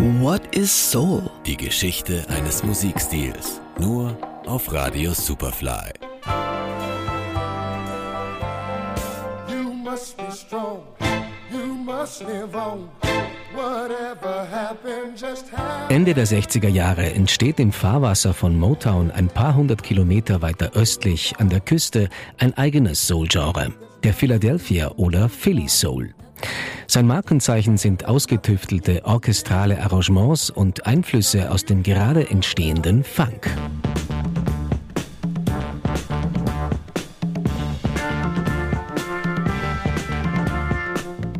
What is Soul? Die Geschichte eines Musikstils. Nur auf Radio Superfly. You must be strong. You must live on. Ende der 60er Jahre entsteht im Fahrwasser von Motown ein paar hundert Kilometer weiter östlich an der Küste ein eigenes Soul-Genre, der Philadelphia oder Philly Soul. Sein Markenzeichen sind ausgetüftelte orchestrale Arrangements und Einflüsse aus dem gerade entstehenden Funk.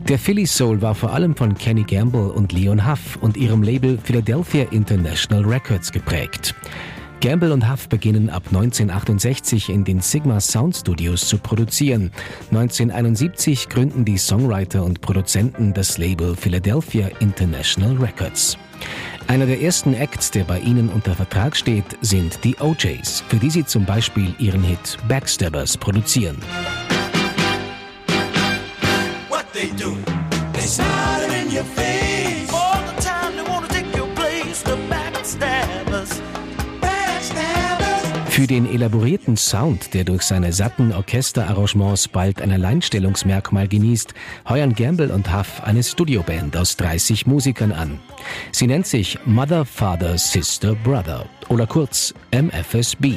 Der Philly Soul war vor allem von Kenny Gamble und Leon Huff und ihrem Label Philadelphia International Records geprägt. Gamble und Huff beginnen ab 1968 in den Sigma Sound Studios zu produzieren. 1971 gründen die Songwriter und Produzenten das Label Philadelphia International Records. Einer der ersten Acts, der bei ihnen unter Vertrag steht, sind die OJs, für die sie zum Beispiel ihren Hit Backstabbers produzieren. Für den elaborierten Sound, der durch seine satten Orchesterarrangements bald ein Alleinstellungsmerkmal genießt, heuern Gamble und Huff eine Studioband aus 30 Musikern an. Sie nennt sich Mother, Father, Sister, Brother oder kurz MFSB.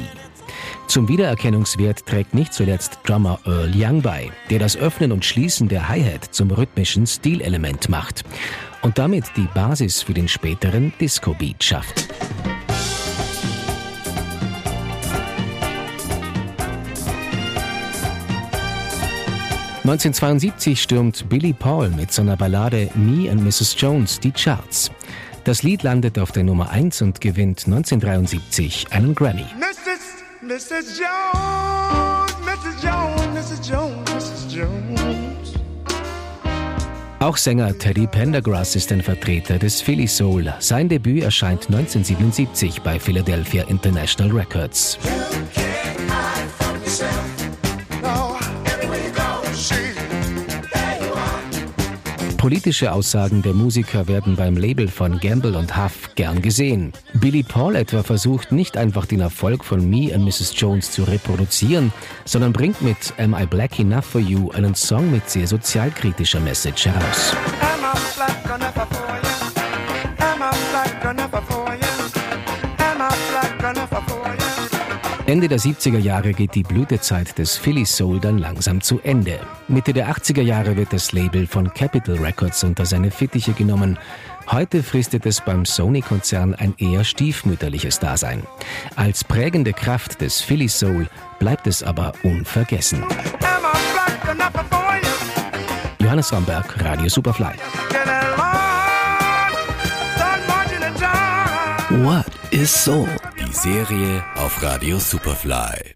Zum Wiedererkennungswert trägt nicht zuletzt Drummer Earl Young bei, der das Öffnen und Schließen der Hi-Hat zum rhythmischen Stilelement macht und damit die Basis für den späteren Disco-Beat schafft. ...1972 stürmt Billy Paul mit seiner Ballade Me and Mrs. Jones die Charts. Das Lied landet auf der Nummer 1 und gewinnt 1973 einen Grammy. Mrs. Mrs. Jones, Mrs. Jones, Mrs. Jones, Mrs. Jones. Auch Sänger Teddy Pendergrass ist ein Vertreter des Philly Soul. Sein Debüt erscheint 1977 bei Philadelphia International Records. Politische Aussagen der Musiker werden beim Label von Gamble und Huff gern gesehen. Billy Paul etwa versucht nicht einfach den Erfolg von Me and Mrs. Jones zu reproduzieren, sondern bringt mit Am I Black Enough for You einen Song mit sehr sozialkritischer Message heraus. Ende der 70er Jahre geht die Blütezeit des Philly Soul dann langsam zu Ende. Mitte der 80er Jahre wird das Label von Capitol Records unter seine Fittiche genommen. Heute fristet es beim Sony-Konzern ein eher stiefmütterliches Dasein. Als prägende Kraft des Philly Soul bleibt es aber unvergessen. Johannes Ramberg, Radio Superfly. What is Soul? Serie auf Radio Superfly.